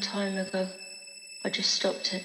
time ago. I just stopped it.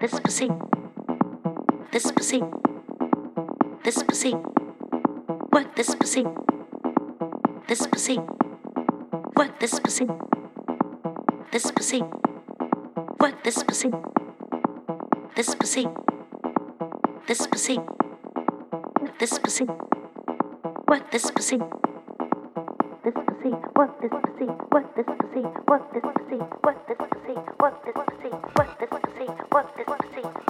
This pussy. This pussy. This pussy. Work this pussy. This pussy. Work this pussy. This pussy. Work this pussy. This pussy. This pussy. This pussy. Work this pussy pussy, work this pussy, work this pussy, work this see? What this pussy, work this pussy, work this pussy, work this see?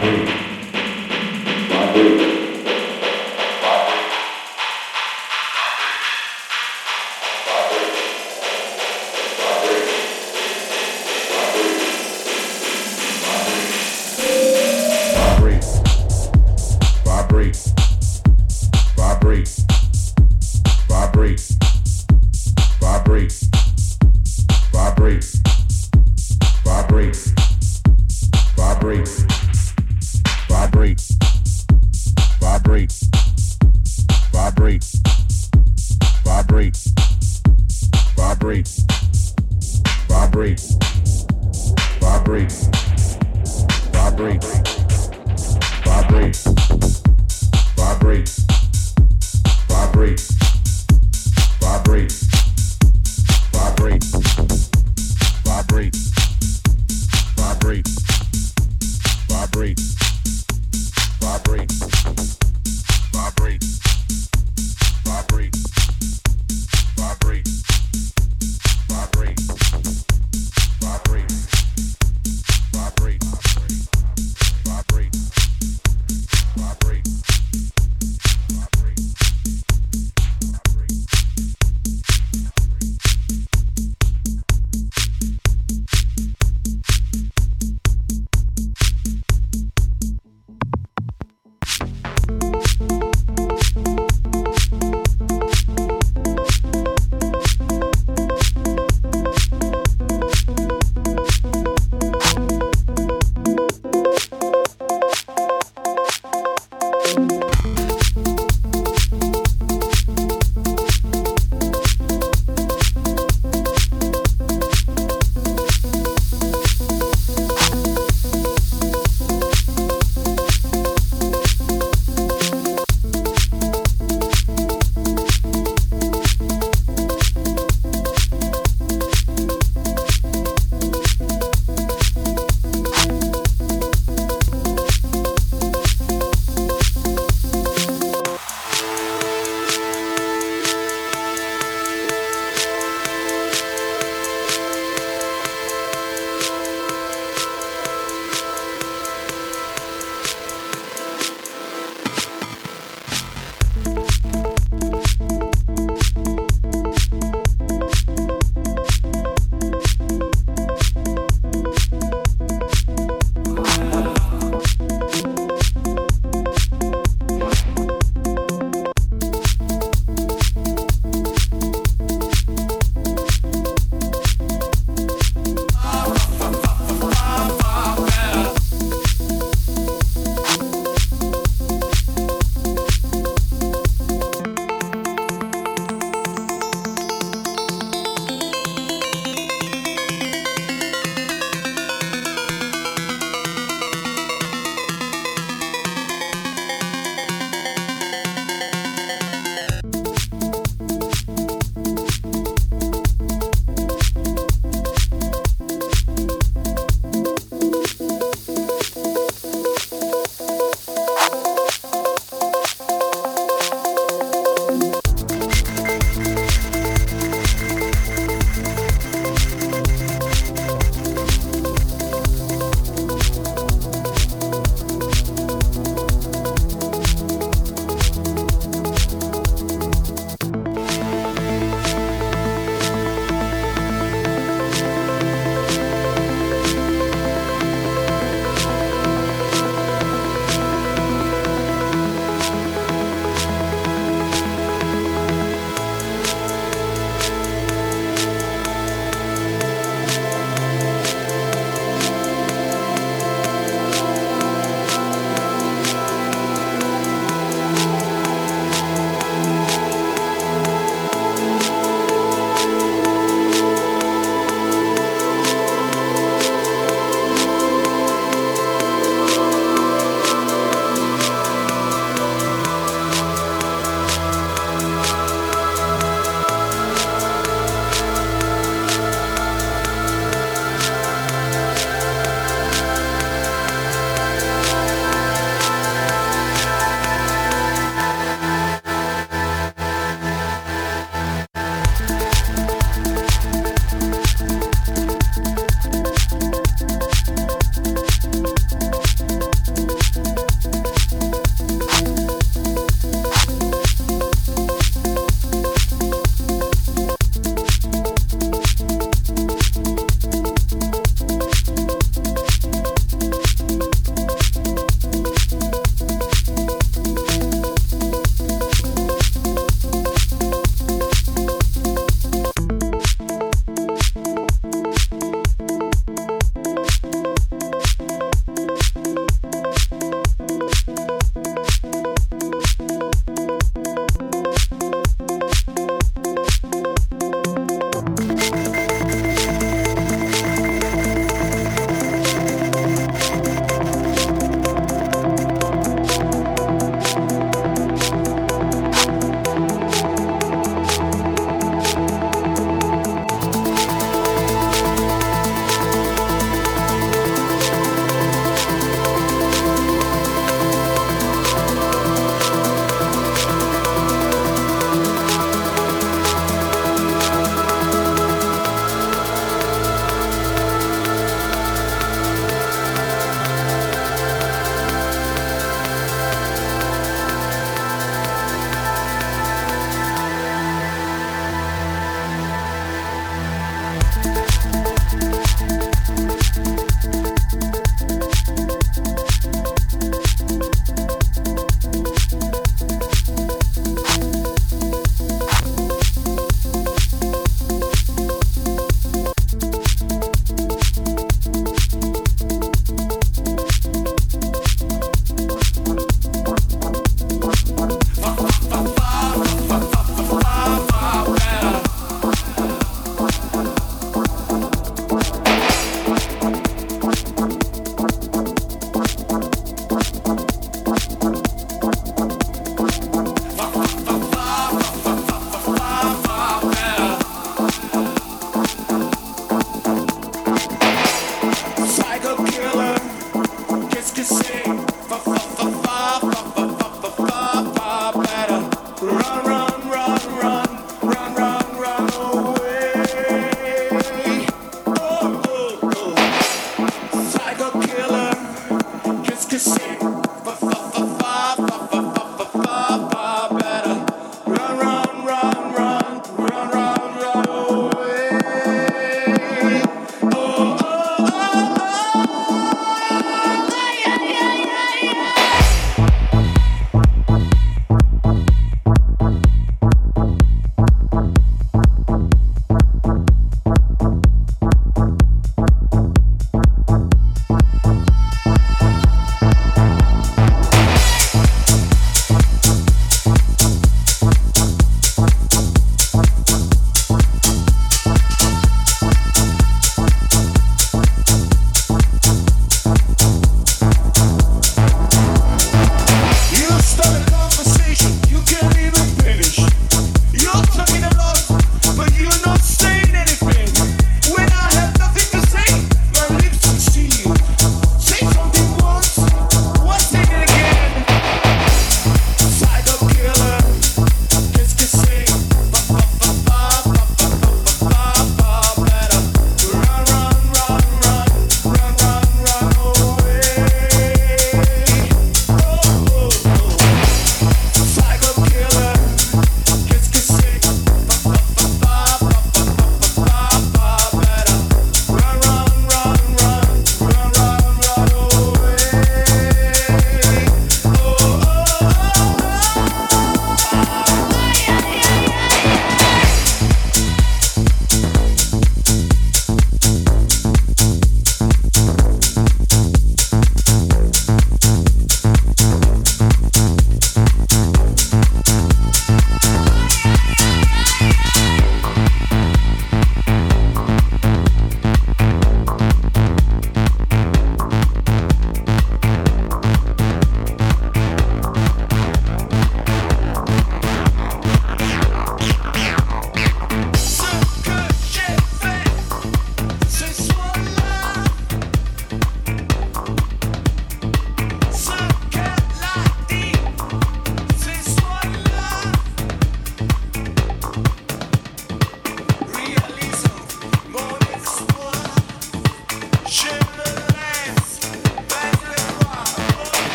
Vibrate.